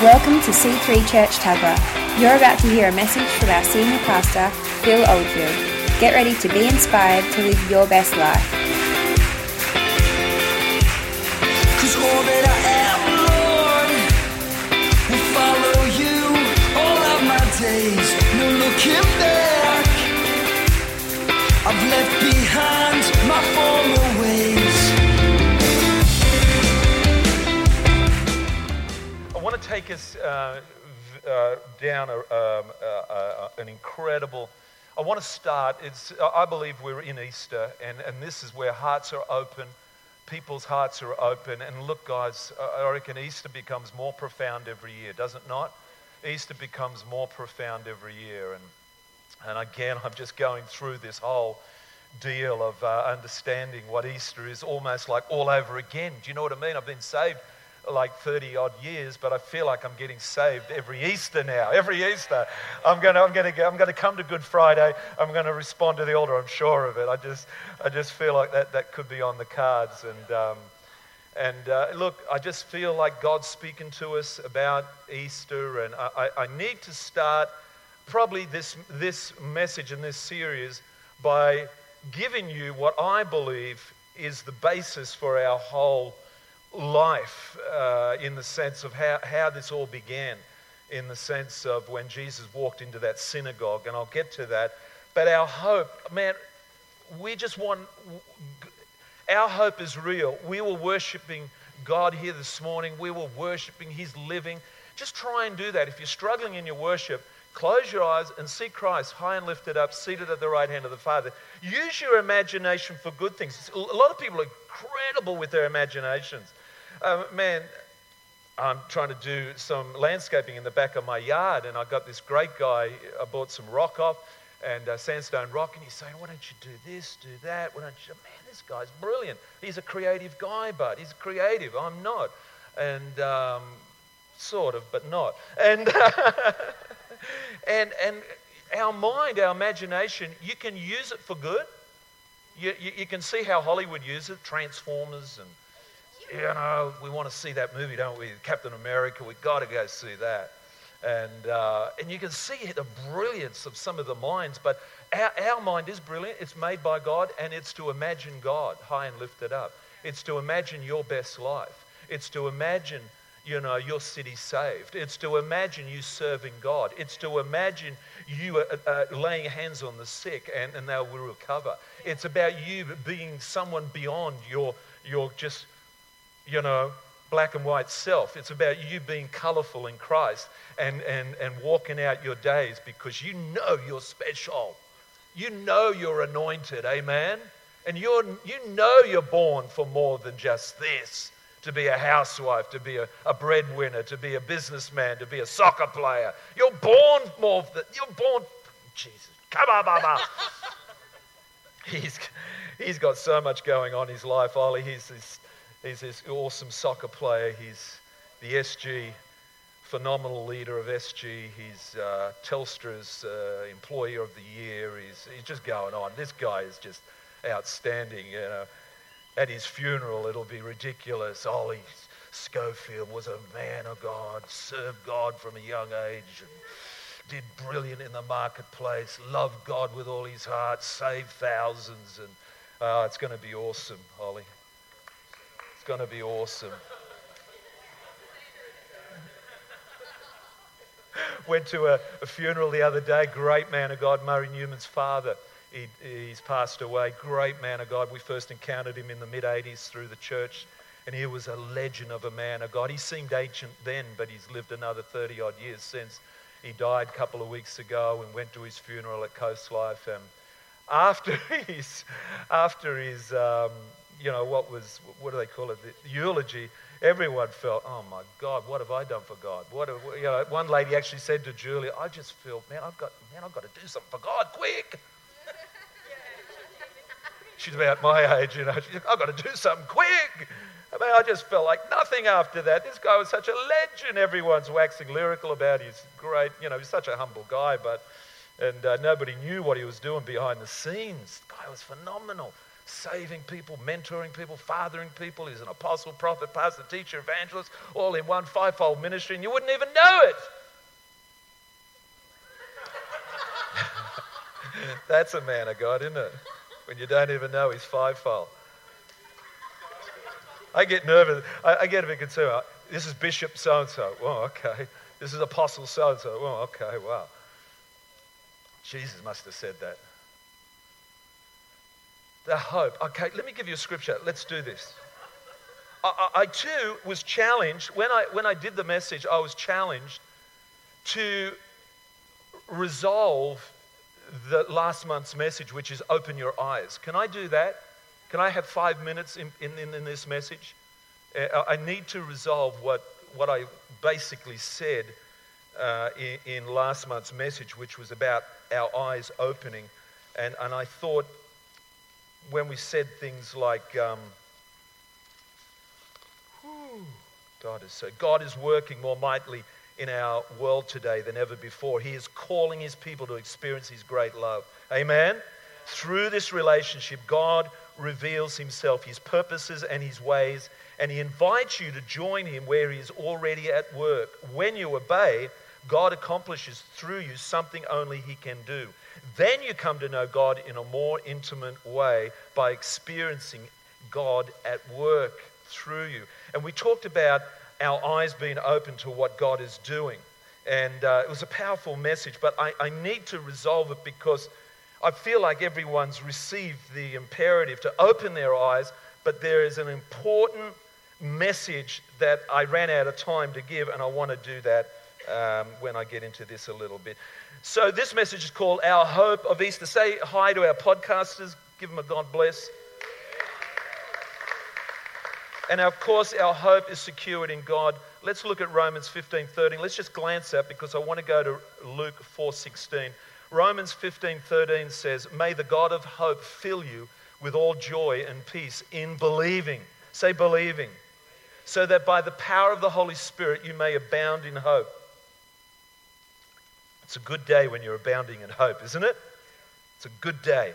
Welcome to C3 Church Tuggerah. You're about to hear a message from our senior pastor, Phil Oldfield. Get ready to be inspired to live your best life. I've left behind my former ways. Take us uh, uh, down a, um, an incredible. I want to start. It's, I believe we're in Easter, and, and this is where hearts are open, people's hearts are open. And look, guys, I I reckon Easter becomes more profound every year, does it not? Easter becomes more profound every year. And, and again, I'm just going through this whole deal of uh, understanding what Easter is almost like all over again. Do you know what I mean? I've been saved like 30 odd years, but I feel like I'm getting saved every Easter now. Every Easter, I'm going to I'm going to I'm going to come to Good Friday. I'm going to respond to the altar. I'm sure of it. I just I just feel like that that could be on the cards. And um, and uh, look, I just feel like God's speaking to us about Easter, and I, I, I need to start probably this this message in this series by giving you what I believe is the basis for our whole life uh, in the sense of how, how this all began, in the sense of when Jesus walked into that synagogue, and I'll get to that. But our hope, man, we just want, our hope is real. We were worshiping God here this morning, we were worshiping, He's living. Just try and do that. If you're struggling in your worship, close your eyes and see Christ high and lifted up, seated at the right hand of the Father. Use your imagination for good things. A lot of people are incredible with their imaginations. Uh, man, I'm trying to do some landscaping in the back of my yard, and I got this great guy. I bought some rock off and uh, sandstone rock, and he's saying, "Why don't you do this, do that? Why don't you?" Man, this guy's brilliant. He's a creative guy, but he's creative. I'm not, and um, sort of, but not. And and and our mind, our imagination, you can use it for good. You, you, you can see how Hollywood uses it, Transformers and you know, we want to see that movie, don't we? Captain America, we've got to go see that. And, uh, and you can see the brilliance of some of the minds, but our, our mind is brilliant. It's made by God, and it's to imagine God high and lifted up. It's to imagine your best life. It's to imagine, you know, your city saved. It's to imagine you serving God. It's to imagine you uh, uh, laying hands on the sick and, and they will recover. It's about you being someone beyond your, your just you know, black and white self. It's about you being colorful in Christ and, and, and walking out your days because you know you're special. You know you're anointed, amen? And you're, you know you're born for more than just this to be a housewife, to be a, a breadwinner, to be a businessman, to be a soccer player. You're born more than, you're born, Jesus, come on, mama. he's, he's got so much going on in his life, Ollie. He's this He's this awesome soccer player. He's the SG, phenomenal leader of SG. He's uh, Telstra's uh, of the Year. He's, he's just going on. This guy is just outstanding. You know, at his funeral, it'll be ridiculous. Ollie Schofield was a man of God, served God from a young age, and did brilliant in the marketplace, loved God with all his heart, saved thousands, and uh, it's going to be awesome, Ollie. Going to be awesome. Went to a, a, funeral the other day. Great man of God, Murray Newman's father. He, he's passed away. Great man of God. We first encountered him in the mid 80s through the church, and he was a legend of a man of God. He seemed ancient then, but he's lived another 30 odd years since. He died a couple of weeks ago and went to his funeral at Coast Life. And after his, after his um, you know, what was, what do they call it, the eulogy, everyone felt, oh my God, what have I done for God? What have, you know, one lady actually said to Julia, I just feel, man, I've got, man, I've got to do something for God, quick. She's about my age, you know. She's, I've got to do something quick. I mean, I just felt like nothing after that. This guy was such a legend. Everyone's waxing lyrical about his great, you know, he's such a humble guy, but, and uh, nobody knew what he was doing behind the scenes. The guy was phenomenal. Saving people, mentoring people, fathering people. He's an apostle, prophet, pastor, teacher, evangelist, all in one fivefold ministry, and you wouldn't even know it. That's a man of God, isn't it? When you don't even know he's fivefold. I get nervous. I, I get a bit concerned. Uh, this is Bishop so and so. Well, okay. This is Apostle so and so. Well, okay, wow. Jesus must have said that. The hope. Okay, let me give you a scripture. Let's do this. I, I, I too was challenged when I when I did the message. I was challenged to resolve the last month's message, which is open your eyes. Can I do that? Can I have five minutes in, in, in this message? Uh, I need to resolve what, what I basically said uh, in, in, last month's message, which was about our eyes opening. And, and I thought when we said things like, um, God is so, God is working more mightily in our world today than ever before. He is calling his people to experience his great love. Amen? Through this relationship, God reveals himself, his purposes, and his ways, and he invites you to join him where he is already at work. When you obey, God accomplishes through you something only he can do. Then you come to know God in a more intimate way by experiencing God at work through you. And we talked about our eyes being open to what God is doing. And uh, it was a powerful message, but I, I need to resolve it because I feel like everyone's received the imperative to open their eyes, but there is an important message that I ran out of time to give, and I want to do that um, when I get into this a little bit. So, this message is called Our Hope of Easter. Say hi to our podcasters, give them a God bless. And of course, our hope is secured in God. Let's look at Romans 15 13. Let's just glance at because I want to go to Luke 4 16. Romans 15 13 says, May the God of hope fill you with all joy and peace in believing. Say, believing. So that by the power of the Holy Spirit you may abound in hope. It's a good day when you're abounding in hope, isn't it? It's a good day.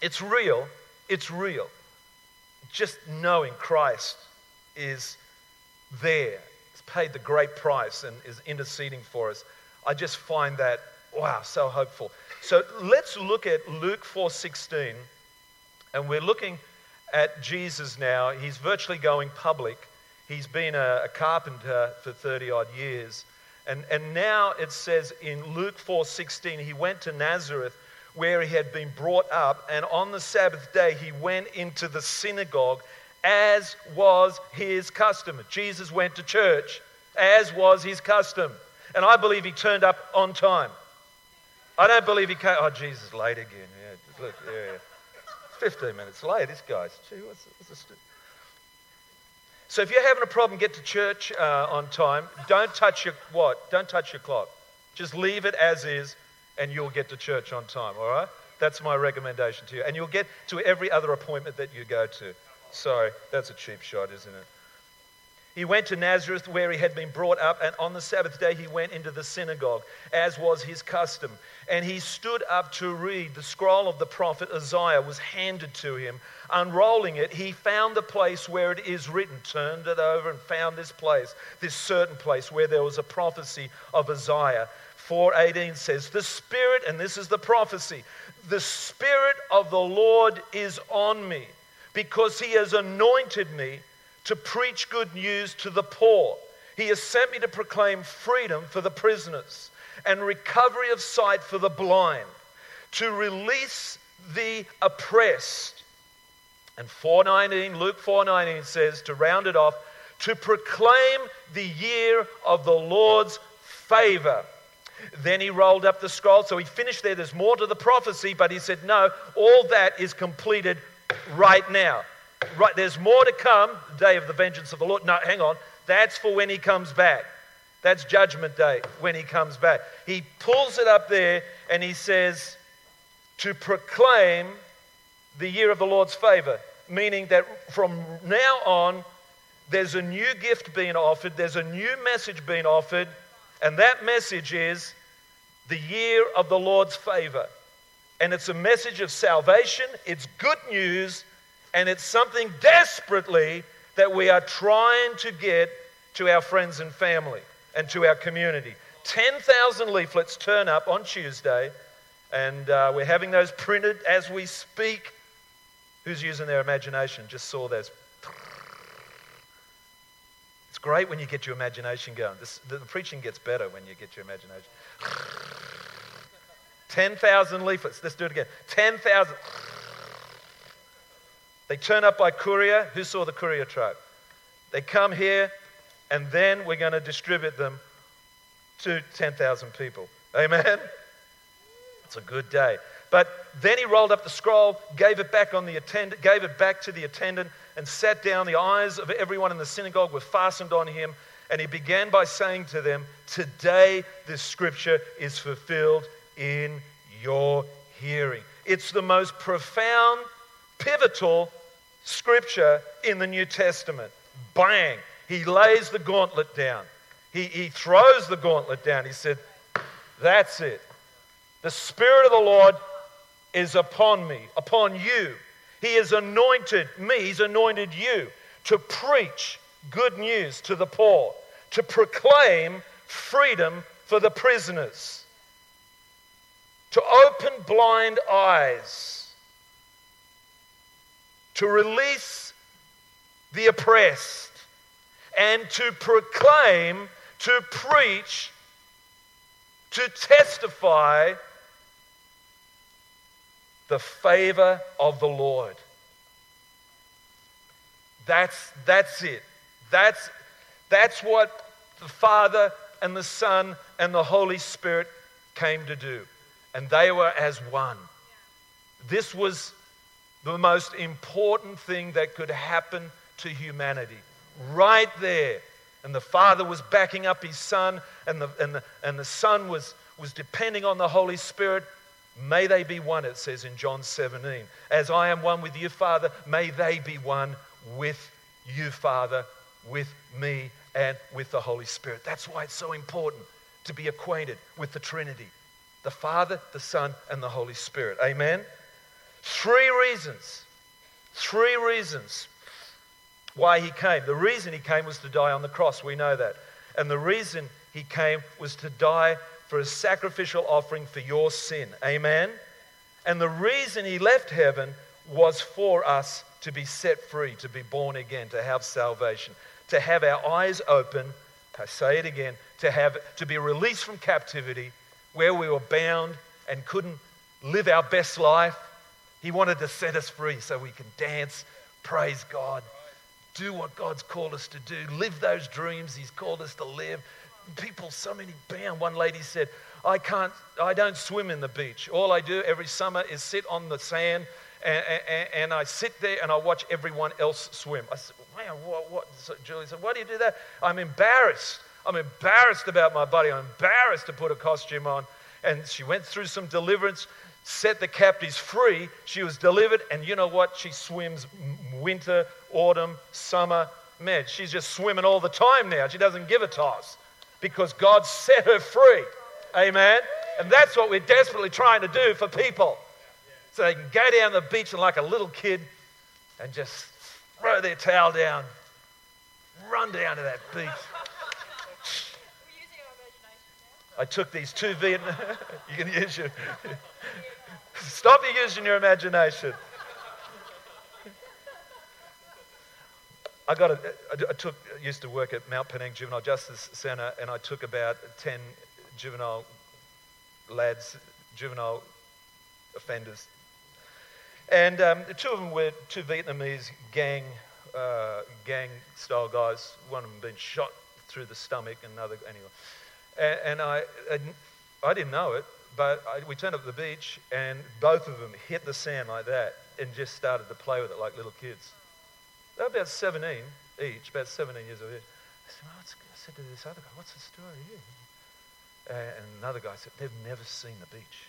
It's real. It's real just knowing Christ is there, has paid the great price and is interceding for us, I just find that, wow, so hopeful. So let's look at Luke 4.16, and we're looking at Jesus now. He's virtually going public. He's been a, a carpenter for 30 odd years. And, and now it says in Luke 4.16, he went to Nazareth where he had been brought up, and on the Sabbath day he went into the synagogue as was his custom. Jesus went to church as was his custom. And I believe he turned up on time. I don't believe he came. Oh, Jesus, late again. Yeah, look, yeah, yeah. 15 minutes late, this guy's. Gee, what's, what's this? So if you're having a problem, get to church uh, on time. Don't touch your what? Don't touch your clock. Just leave it as is and you'll get to church on time, all right? That's my recommendation to you. And you'll get to every other appointment that you go to. Sorry, that's a cheap shot, isn't it? He went to Nazareth where he had been brought up, and on the Sabbath day he went into the synagogue, as was his custom. And he stood up to read. The scroll of the prophet Isaiah was handed to him. Unrolling it, he found the place where it is written, turned it over, and found this place, this certain place where there was a prophecy of Isaiah. 4:18 says, "The spirit and this is the prophecy, the spirit of the Lord is on me because he has anointed me to preach good news to the poor. He has sent me to proclaim freedom for the prisoners and recovery of sight for the blind, to release the oppressed." And 4:19 Luke 4:19 says to round it off, to proclaim the year of the Lord's favor then he rolled up the scroll. So he finished there. There's more to the prophecy, but he said, No, all that is completed right now. Right, there's more to come, day of the vengeance of the Lord. No, hang on. That's for when he comes back. That's judgment day when he comes back. He pulls it up there and he says, to proclaim the year of the Lord's favor, meaning that from now on, there's a new gift being offered, there's a new message being offered, and that message is the year of the Lord's favor. And it's a message of salvation, it's good news, and it's something desperately that we are trying to get to our friends and family and to our community. 10,000 leaflets turn up on Tuesday, and uh, we're having those printed as we speak. Who's using their imagination? Just saw those. It's great when you get your imagination going. This, the preaching gets better when you get your imagination. 10,000 leaflets. Let's do it again. 10,000. They turn up by courier. Who saw the courier truck? They come here, and then we're going to distribute them to 10,000 people. Amen? It's a good day. But then he rolled up the scroll, gave it back on the attendant, gave it back to the attendant, and sat down. The eyes of everyone in the synagogue were fastened on him, and he began by saying to them, Today this scripture is fulfilled in your hearing. It's the most profound, pivotal scripture in the New Testament. Bang! He lays the gauntlet down. He, he throws the gauntlet down. He said, That's it. The Spirit of the Lord is upon me, upon you. He has anointed me, He's anointed you to preach good news to the poor, to proclaim freedom for the prisoners, to open blind eyes, to release the oppressed, and to proclaim, to preach, to testify the favor of the Lord. That's, that's it. That's, that's what the Father and the Son and the Holy Spirit came to do. And they were as one. This was the most important thing that could happen to humanity. Right there. And the Father was backing up his Son, and the, and the, and the Son was, was depending on the Holy Spirit May they be one, it says in John 17. As I am one with you, Father, may they be one with you, Father, with me, and with the Holy Spirit. That's why it's so important to be acquainted with the Trinity the Father, the Son, and the Holy Spirit. Amen? Three reasons. Three reasons why he came. The reason he came was to die on the cross. We know that. And the reason he came was to die for a sacrificial offering for your sin. Amen? And the reason he left heaven was for us to be set free, to be born again, to have salvation, to have our eyes open. I say it again, to have to be released from captivity where we were bound and couldn't live our best life. He wanted to set us free so we can dance, praise God, do what God's called us to do, live those dreams He's called us to live, people, so many bound. One lady said, I can't, I don't swim in the beach. All I do every summer is sit on the sand and, and, and I sit there and I watch everyone else swim. I said, man, what, what? So Julie said, why do you do that? I'm embarrassed. I'm embarrassed about my body. I'm embarrassed to put a costume on. And she went through some deliverance, set the captives free. She was delivered. And you know what? She swims winter, autumn, summer. Man, she's just swimming all the time now. She doesn't give a toss because God set her free. Amen. And that's what we're desperately trying to do for people. So they can go down the beach and, like a little kid, and just throw their towel down, run down to that beach. I took these two Vietnam. you can use your. Stop using your imagination. I got a, I took, used to work at Mount Penang Juvenile Justice Centre, and I took about 10 juvenile lads, juvenile offenders. And um, two of them were two Vietnamese gang, uh, gang style guys. One of them been shot through the stomach, and another, anyway. And, and I, I didn't know it, but I, we turned up at the beach, and both of them hit the sand like that and just started to play with it like little kids. They were about 17 each, about 17 years of age. I said, well, I said to this other guy, what's the story here? and another guy said, they've never seen the beach.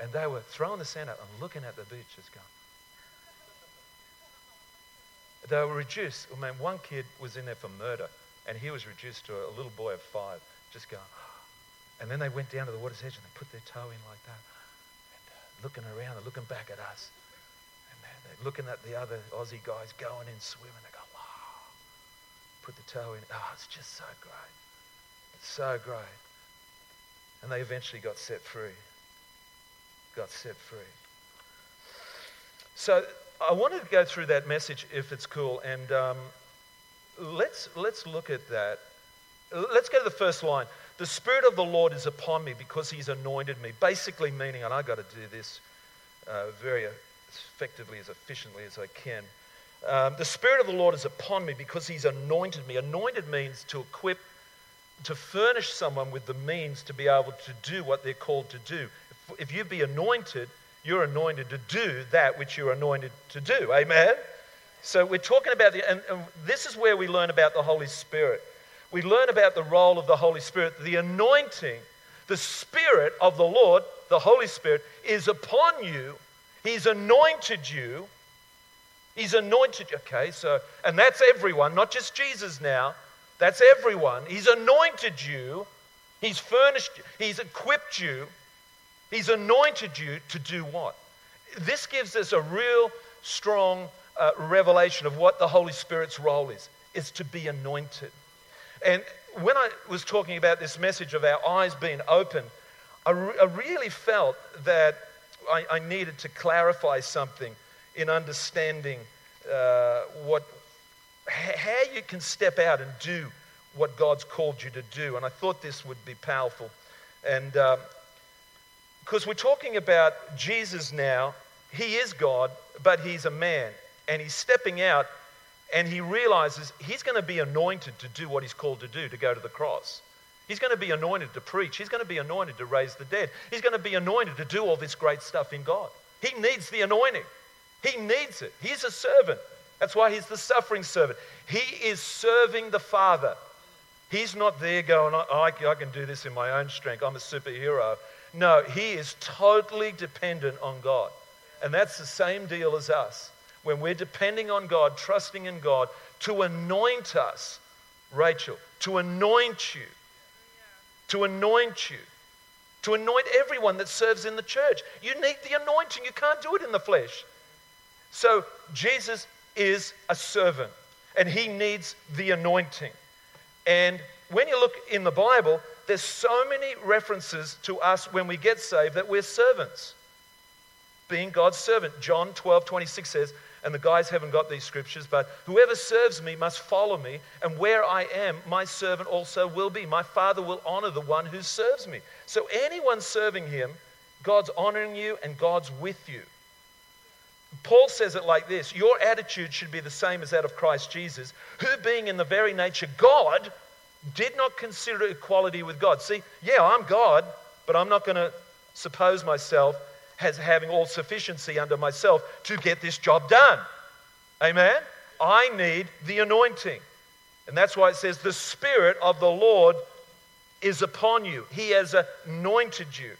And they were throwing the sand out and looking at the beach just going. They were reduced. I mean, one kid was in there for murder, and he was reduced to a little boy of five, just going. And then they went down to the water's edge and they put their toe in like that. And uh, looking around, they're looking back at us. And they're looking at the other Aussie guys going in swimming. They go, wow. Put the toe in. Oh, it's just so great. It's so great. And they eventually got set free. Got set free. So I wanted to go through that message, if it's cool, and um, let's, let's look at that. Let's go to the first line. The Spirit of the Lord is upon me because He's anointed me. Basically, meaning, and I've got to do this uh, very effectively, as efficiently as I can. Um, the Spirit of the Lord is upon me because He's anointed me. Anointed means to equip, to furnish someone with the means to be able to do what they're called to do. If, if you be anointed, you're anointed to do that which you're anointed to do. Amen? So we're talking about the, and, and this is where we learn about the Holy Spirit. We learn about the role of the Holy Spirit, the anointing, the Spirit of the Lord, the Holy Spirit, is upon you. He's anointed you. He's anointed you. Okay, so, and that's everyone, not just Jesus now. That's everyone. He's anointed you. He's furnished you. He's equipped you He's anointed you to do what? This gives us a real strong uh, revelation of what the Holy Spirit's role is. Is to be anointed. And when I was talking about this message of our eyes being open, I, re- I really felt that I, I, needed to clarify something in understanding uh, what, how you can step out and do what God's called you to do. And I thought this would be powerful. And um, because we're talking about Jesus now. He is God, but he's a man. And he's stepping out and he realizes he's going to be anointed to do what he's called to do, to go to the cross. He's going to be anointed to preach. He's going to be anointed to raise the dead. He's going to be anointed to do all this great stuff in God. He needs the anointing. He needs it. He's a servant. That's why he's the suffering servant. He is serving the Father. He's not there going, I, I can do this in my own strength. I'm a superhero. No, he is totally dependent on God. And that's the same deal as us. When we're depending on God, trusting in God to anoint us, Rachel, to anoint you, to anoint you, to anoint everyone that serves in the church. You need the anointing. You can't do it in the flesh. So Jesus is a servant and he needs the anointing. And when you look in the Bible, there's so many references to us when we get saved that we're servants. Being God's servant. John 12, 26 says, and the guys haven't got these scriptures, but whoever serves me must follow me, and where I am, my servant also will be. My Father will honor the one who serves me. So, anyone serving him, God's honoring you and God's with you. Paul says it like this Your attitude should be the same as that of Christ Jesus, who, being in the very nature God, did not consider equality with God. See, yeah, I'm God, but I'm not going to suppose myself as having all sufficiency under myself to get this job done. Amen? I need the anointing. And that's why it says, The Spirit of the Lord is upon you, He has anointed you.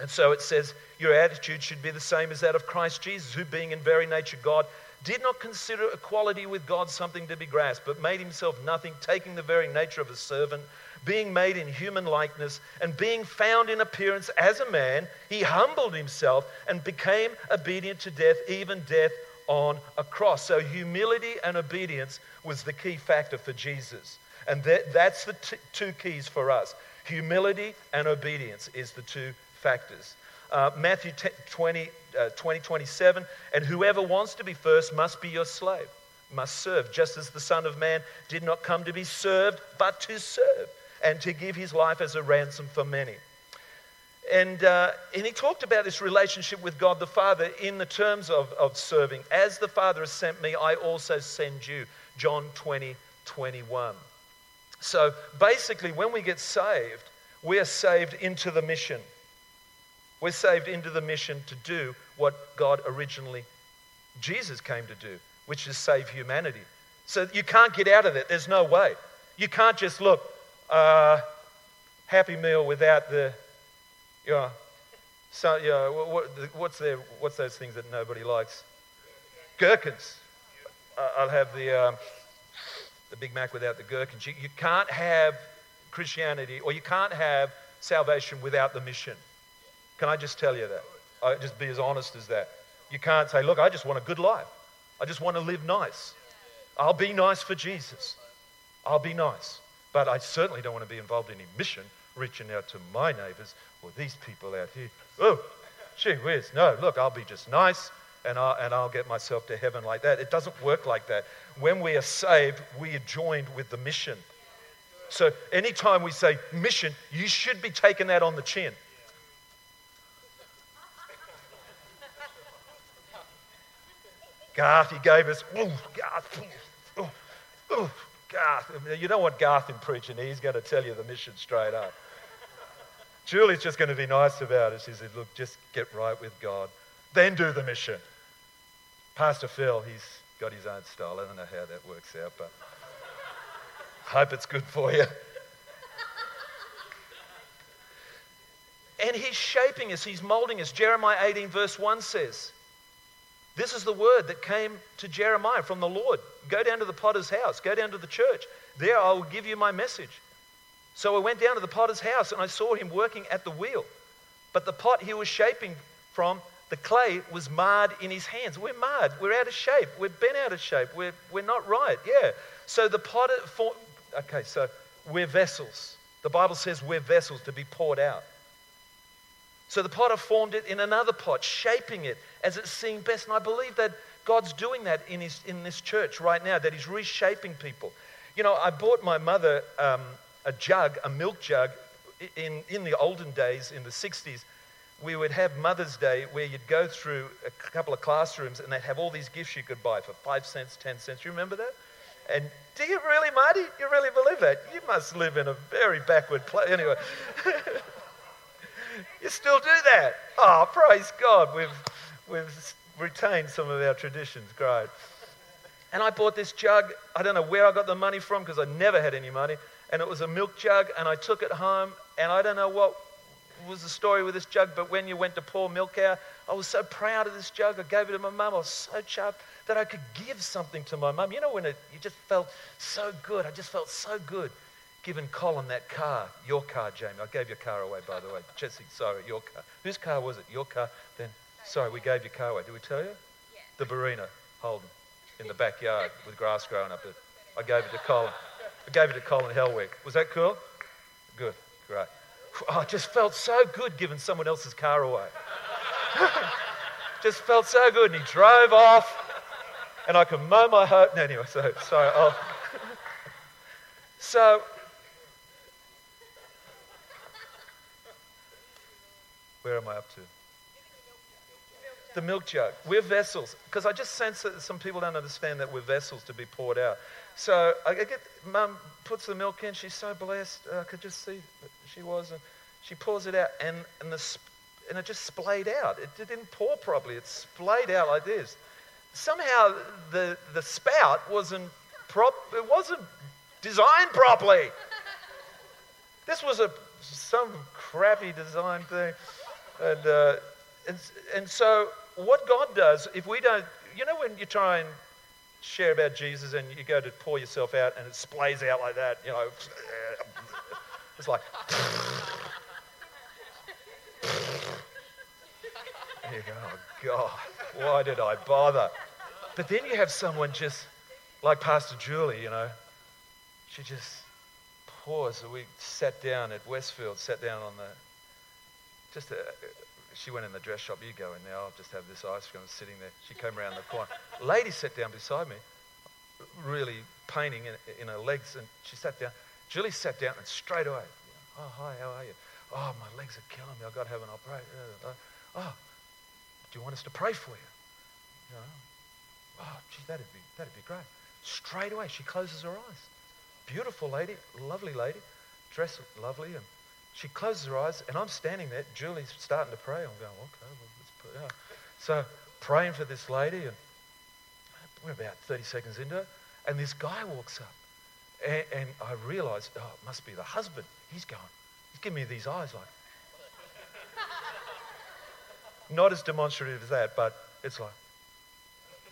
And so it says, Your attitude should be the same as that of Christ Jesus, who, being in very nature God, did not consider equality with God something to be grasped, but made himself nothing, taking the very nature of a servant, being made in human likeness, and being found in appearance as a man, he humbled himself and became obedient to death, even death on a cross. So, humility and obedience was the key factor for Jesus. And that, that's the t- two keys for us. Humility and obedience is the two factors. Uh, Matthew 10, 20, uh, 20, 27, and whoever wants to be first must be your slave, must serve, just as the Son of Man did not come to be served, but to serve, and to give his life as a ransom for many. And, uh, and he talked about this relationship with God the Father in the terms of, of serving. As the Father has sent me, I also send you. John 20, 21. So basically, when we get saved, we are saved into the mission. We're saved into the mission to do what God originally, Jesus came to do, which is save humanity. So you can't get out of it. There's no way. You can't just look, uh, happy meal without the, you know, so, you know, what, what's, there, what's those things that nobody likes? Gherkins. I'll have the, um, the Big Mac without the gherkins. You, you can't have Christianity or you can't have salvation without the mission. Can I just tell you that? I just be as honest as that. You can't say, look, I just want a good life. I just want to live nice. I'll be nice for Jesus. I'll be nice. But I certainly don't want to be involved in any mission, reaching out to my neighbors or these people out here. Oh, gee whiz. No, look, I'll be just nice and I'll, and I'll get myself to heaven like that. It doesn't work like that. When we are saved, we are joined with the mission. So anytime we say mission, you should be taking that on the chin. Garth, he gave us, ooh, Garth, ooh, ooh, Garth. You don't want Garth in preaching. He's going to tell you the mission straight up. Julie's just going to be nice about it. She said, look, just get right with God. Then do the mission. Pastor Phil, he's got his own style. I don't know how that works out, but hope it's good for you. And he's shaping us, he's molding us. Jeremiah 18, verse 1 says, this is the word that came to Jeremiah from the Lord. Go down to the potter's house, go down to the church. There I will give you my message. So I went down to the potter's house and I saw him working at the wheel. But the pot he was shaping from, the clay was marred in his hands. We're marred. We're out of shape. We've been out of shape. We're, we're not right. Yeah. So the potter, for, okay, so we're vessels. The Bible says we're vessels to be poured out. So the potter formed it in another pot, shaping it as it seemed best. And I believe that God's doing that in, his, in this church right now, that He's reshaping people. You know, I bought my mother um, a jug, a milk jug, in, in the olden days, in the 60s. We would have Mother's Day where you'd go through a couple of classrooms and they'd have all these gifts you could buy for five cents, ten cents. You remember that? And do you really, Marty? You really believe that? You must live in a very backward place. Anyway. You still do that. Oh, praise God. We've, we've retained some of our traditions. Great. And I bought this jug. I don't know where I got the money from because I never had any money. And it was a milk jug, and I took it home. And I don't know what was the story with this jug, but when you went to pour milk out, I was so proud of this jug. I gave it to my mum. I was so chuffed that I could give something to my mum. You know, when it, you just felt so good. I just felt so good giving Colin that car, your car, Jamie. I gave your car away, by the way. Jesse, sorry, your car. Whose car was it? Your car? Then, sorry, we gave your car away. Did we tell you? Yeah. The Barina, Holden, in the backyard with grass growing up it. I gave it to Colin. I gave it to Colin Helwig. Was that cool? Good, great. Oh, I just felt so good giving someone else's car away. just felt so good. And he drove off, and I could mow my hoe. No, anyway, so, sorry. Oh. so Where am I up to? The milk jug. We're vessels. Because I just sense that some people don't understand that we're vessels to be poured out. So I get, mum puts the milk in. She's so blessed. I could just see she was. And she pours it out, and, and, the, and it just splayed out. It didn't pour properly. It splayed out like this. Somehow the, the spout wasn't prop, it wasn't designed properly. This was a some crappy design thing. And, uh, and, and so, what God does, if we don't, you know, when you try and share about Jesus and you go to pour yourself out and it splays out like that, you know, it's like. you go, oh God, why did I bother? But then you have someone just like Pastor Julie, you know, she just pours. We sat down at Westfield, sat down on the just a, she went in the dress shop. You go in there. I'll just have this ice cream sitting there. She came around the corner. Lady sat down beside me, really painting in, in her legs, and she sat down. Julie sat down and straight away, oh hi, how are you? Oh, my legs are killing me. I've got to have an operation. Uh, uh, oh, do you want us to pray for you? oh, gee, that'd be that'd be great. Straight away, she closes her eyes. Beautiful lady, lovely lady, dressed lovely, and she closes her eyes, and I'm standing there. Julie's starting to pray. I'm going, okay, well, let's pray. Yeah. So praying for this lady, and we're about 30 seconds into it, and this guy walks up. And, and I realize, oh, it must be the husband. He's going, he's giving me these eyes like. Not as demonstrative as that, but it's like,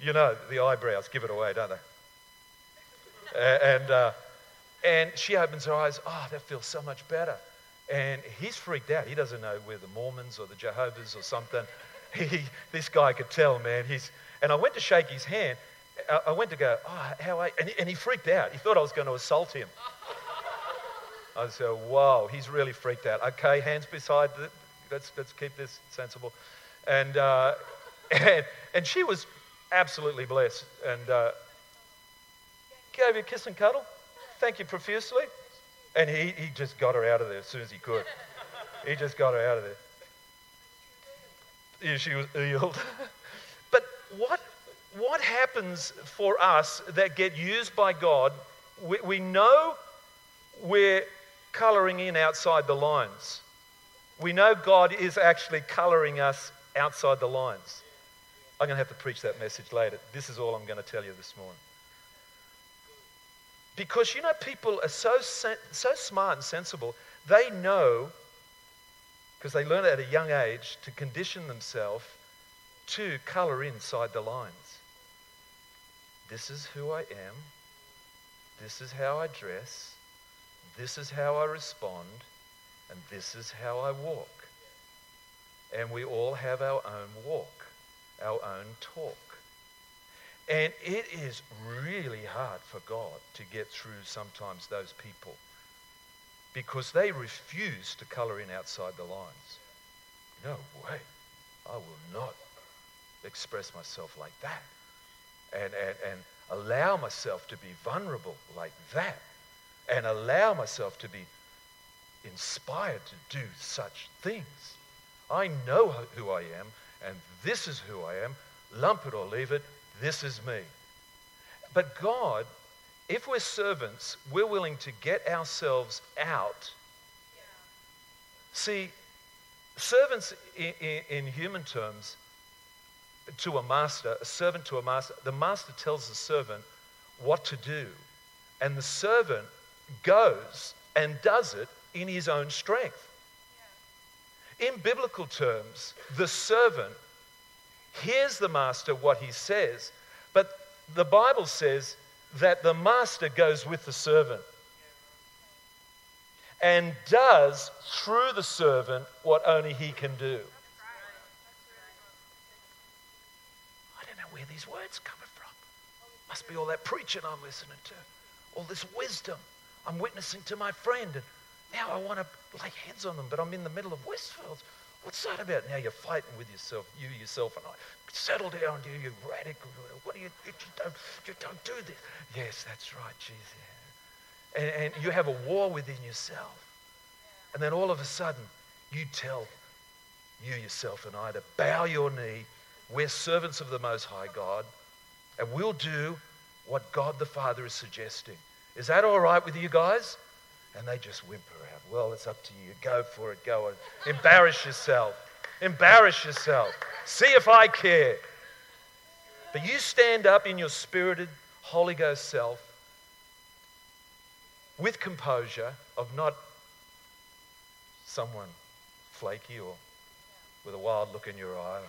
you know, the eyebrows give it away, don't they? and, uh, and she opens her eyes. Oh, that feels so much better. And he's freaked out. He doesn't know we're the Mormons or the Jehovah's or something. He, this guy could tell, man. He's, and I went to shake his hand. I, I went to go, oh, how are you? And he, and he freaked out. He thought I was going to assault him. I said, wow, he's really freaked out. Okay, hands beside, the, let's, let's keep this sensible. And, uh, and, and she was absolutely blessed. And uh, gave you a kiss and cuddle. Thank you profusely. And he, he just got her out of there as soon as he could. He just got her out of there. Yeah, she was healed. but what, what happens for us that get used by God? We, we know we're coloring in outside the lines. We know God is actually coloring us outside the lines. I'm going to have to preach that message later. This is all I'm going to tell you this morning. Because you know, people are so, so smart and sensible, they know, because they learn at a young age, to condition themselves to color inside the lines. This is who I am. This is how I dress. This is how I respond. And this is how I walk. And we all have our own walk, our own talk. And it is really hard for God to get through sometimes those people because they refuse to color in outside the lines. No way. I will not express myself like that and, and, and allow myself to be vulnerable like that and allow myself to be inspired to do such things. I know who I am, and this is who I am. Lump it or leave it. This is me. But God, if we're servants, we're willing to get ourselves out. See, servants in, in, in, human terms to a master, a servant to a master, the master tells the servant what to do. And the servant goes and does it in his own strength. In biblical terms, the servant hears the master what he says, but the Bible says that the master goes with the servant and does through the servant what only he can do. I don't know where these words coming from. Must be all that preaching I'm listening to, all this wisdom. I'm witnessing to my friend, and now I want to lay hands on them, but I'm in the middle of Westfield. What's that about? Now you're fighting with yourself, you yourself and I. Settle down, you, you radical. What do you, you don't, you don't do this. Yes, that's right, Jesus. And, and you have a war within yourself. And then all of a sudden, you tell you yourself and I to bow your knee. We're servants of the Most High God, and we'll do what God the Father is suggesting. Is that all right with you guys? And they just whimper out, Well, it's up to you. Go for it. Go and embarrass yourself. Embarrass yourself. See if I care. But you stand up in your spirited Holy Ghost self with composure of not someone flaky or with a wild look in your eye.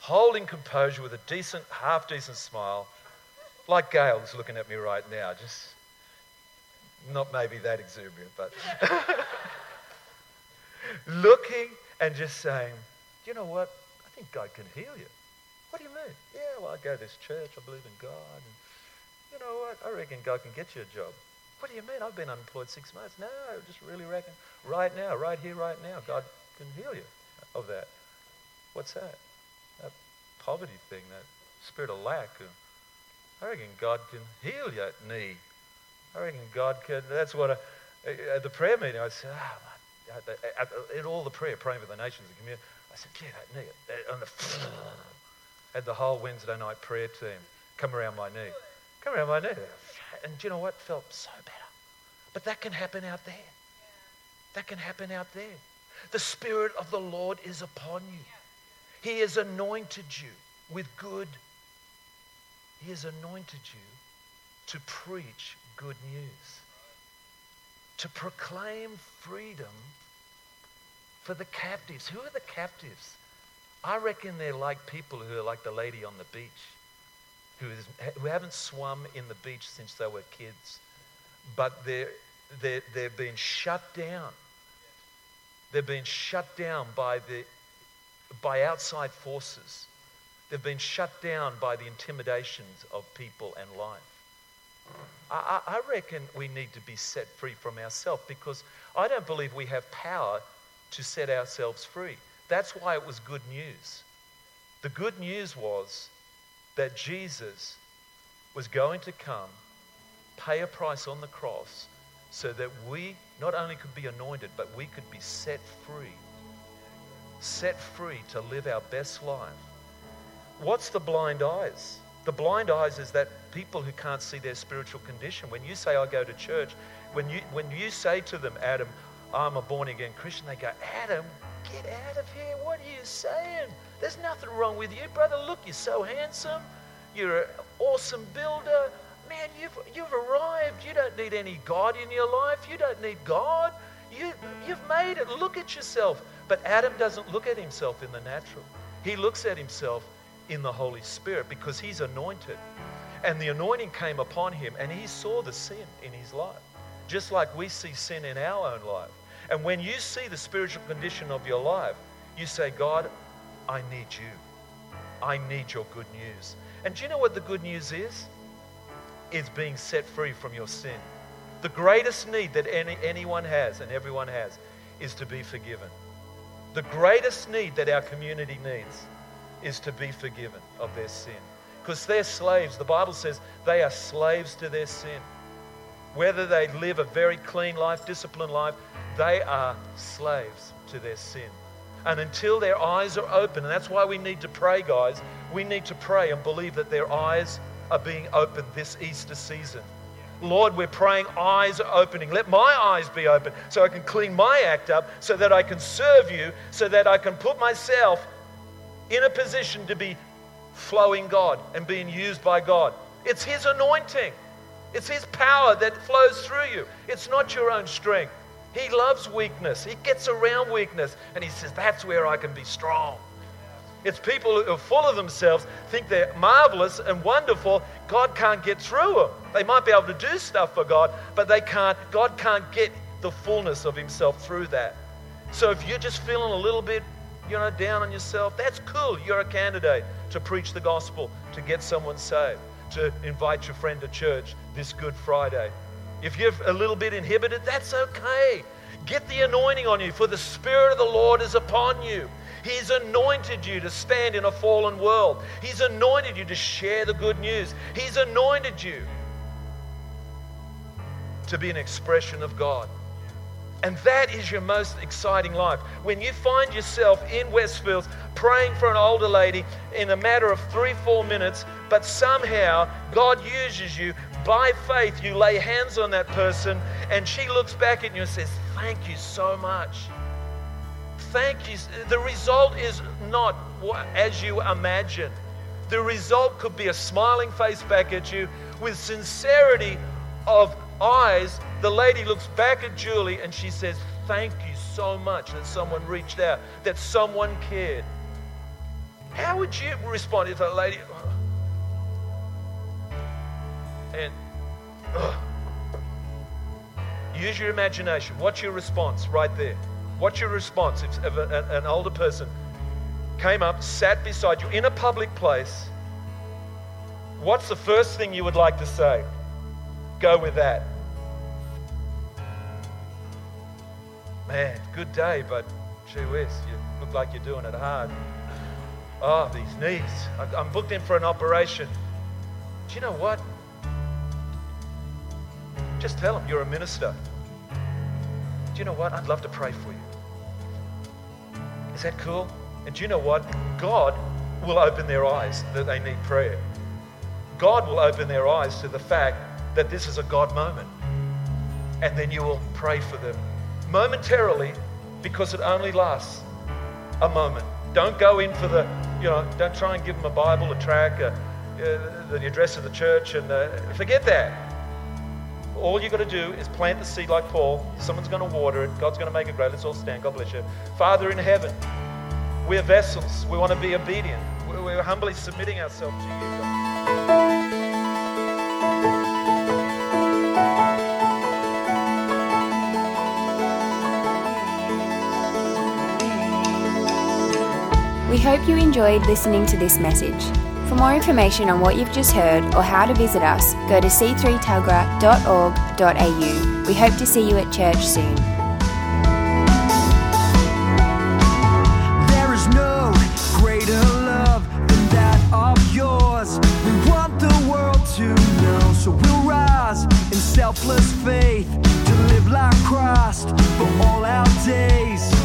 Holding composure with a decent, half decent smile like Gail's looking at me right now, just not maybe that exuberant, but looking and just saying, Do you know what? I think God can heal you. What do you mean? Yeah, well, I go to this church. I believe in God. And you know what? I reckon God can get you a job. What do you mean? I've been unemployed six months. No, I just really reckon right now, right here, right now, God can heal you of that. What's that? That poverty thing, that spirit of lack. I reckon God can heal your knee. I reckon God can. That's what I, at the prayer meeting I said. Ah, oh, in all the prayer, praying for the nations and community, I said, "Yeah, that knee." On the had the whole Wednesday night prayer team come around my knee, come around my knee, and do you know what? Felt so better. But that can happen out there. That can happen out there. The Spirit of the Lord is upon you. He has anointed you with good he has anointed you to preach good news, to proclaim freedom for the captives. Who are the captives? I reckon they're like people who are like the lady on the beach, who, is, who haven't swum in the beach since they were kids, but they're they're, they're being shut down. They're being shut down by, the, by outside forces. They've been shut down by the intimidations of people and life. I, I reckon we need to be set free from ourselves because I don't believe we have power to set ourselves free. That's why it was good news. The good news was that Jesus was going to come, pay a price on the cross, so that we not only could be anointed, but we could be set free. Set free to live our best life. What's the blind eyes? The blind eyes is that people who can't see their spiritual condition. When you say, I go to church, when you, when you say to them, Adam, I'm a born again Christian, they go, Adam, get out of here. What are you saying? There's nothing wrong with you, brother. Look, you're so handsome. You're an awesome builder. Man, you've, you've arrived. You don't need any God in your life. You don't need God. You, you've made it. Look at yourself. But Adam doesn't look at himself in the natural, he looks at himself in the Holy Spirit because he's anointed. And the anointing came upon him and he saw the sin in his life, just like we see sin in our own life. And when you see the spiritual condition of your life, you say, God, I need you. I need your good news. And do you know what the good news is? It's being set free from your sin. The greatest need that any, anyone has and everyone has is to be forgiven. The greatest need that our community needs is to be forgiven of their mm. sin. Because they're slaves. The Bible says they are slaves to their sin. Whether they live a very clean life, disciplined life, they are slaves to their sin. And until their eyes are open, and that's why we need to pray, guys, we need to pray and believe that their eyes are being opened this Easter season. Lord, we're praying eyes are opening. Let my eyes be open so I can clean my act up, so that I can serve you, so that I can put myself in a position to be flowing God and being used by God. It's His anointing, it's His power that flows through you. It's not your own strength. He loves weakness, He gets around weakness, and He says, That's where I can be strong. It's people who are full of themselves, think they're marvelous and wonderful. God can't get through them. They might be able to do stuff for God, but they can't. God can't get the fullness of Himself through that. So if you're just feeling a little bit you know, down on yourself, that's cool. You're a candidate to preach the gospel, to get someone saved, to invite your friend to church this Good Friday. If you're a little bit inhibited, that's okay. Get the anointing on you, for the Spirit of the Lord is upon you. He's anointed you to stand in a fallen world. He's anointed you to share the good news. He's anointed you to be an expression of God. And that is your most exciting life. When you find yourself in Westfields praying for an older lady in a matter of three, four minutes, but somehow God uses you by faith, you lay hands on that person, and she looks back at you and says, Thank you so much. Thank you. The result is not as you imagine. The result could be a smiling face back at you with sincerity of eyes, the lady looks back at Julie and she says, Thank you so much that someone reached out, that someone cared. How would you respond if that lady. Uh, and. Uh, use your imagination. What's your response right there? What's your response if, if a, an older person came up, sat beside you in a public place? What's the first thing you would like to say? Go with that. Man, good day, but gee whiz, you look like you're doing it hard. Oh, these knees. I'm booked in for an operation. Do you know what? Just tell them you're a minister. Do you know what? I'd love to pray for you. Is that cool? And do you know what? God will open their eyes that they need prayer. God will open their eyes to the fact that this is a God moment. And then you will pray for them momentarily because it only lasts a moment. Don't go in for the, you know, don't try and give them a Bible, a track, a, uh, the address of the church, and uh, forget that. All you've got to do is plant the seed like Paul. Someone's going to water it. God's going to make it grow. Let's all stand. God bless you. Father in heaven, we're vessels. We want to be obedient. We're humbly submitting ourselves to you. Hope you enjoyed listening to this message. For more information on what you've just heard or how to visit us, go to c3telgra.org.au. We hope to see you at church soon. There is no greater love than that of yours. We want the world to know, so we'll rise in selfless faith to live like Christ for all our days.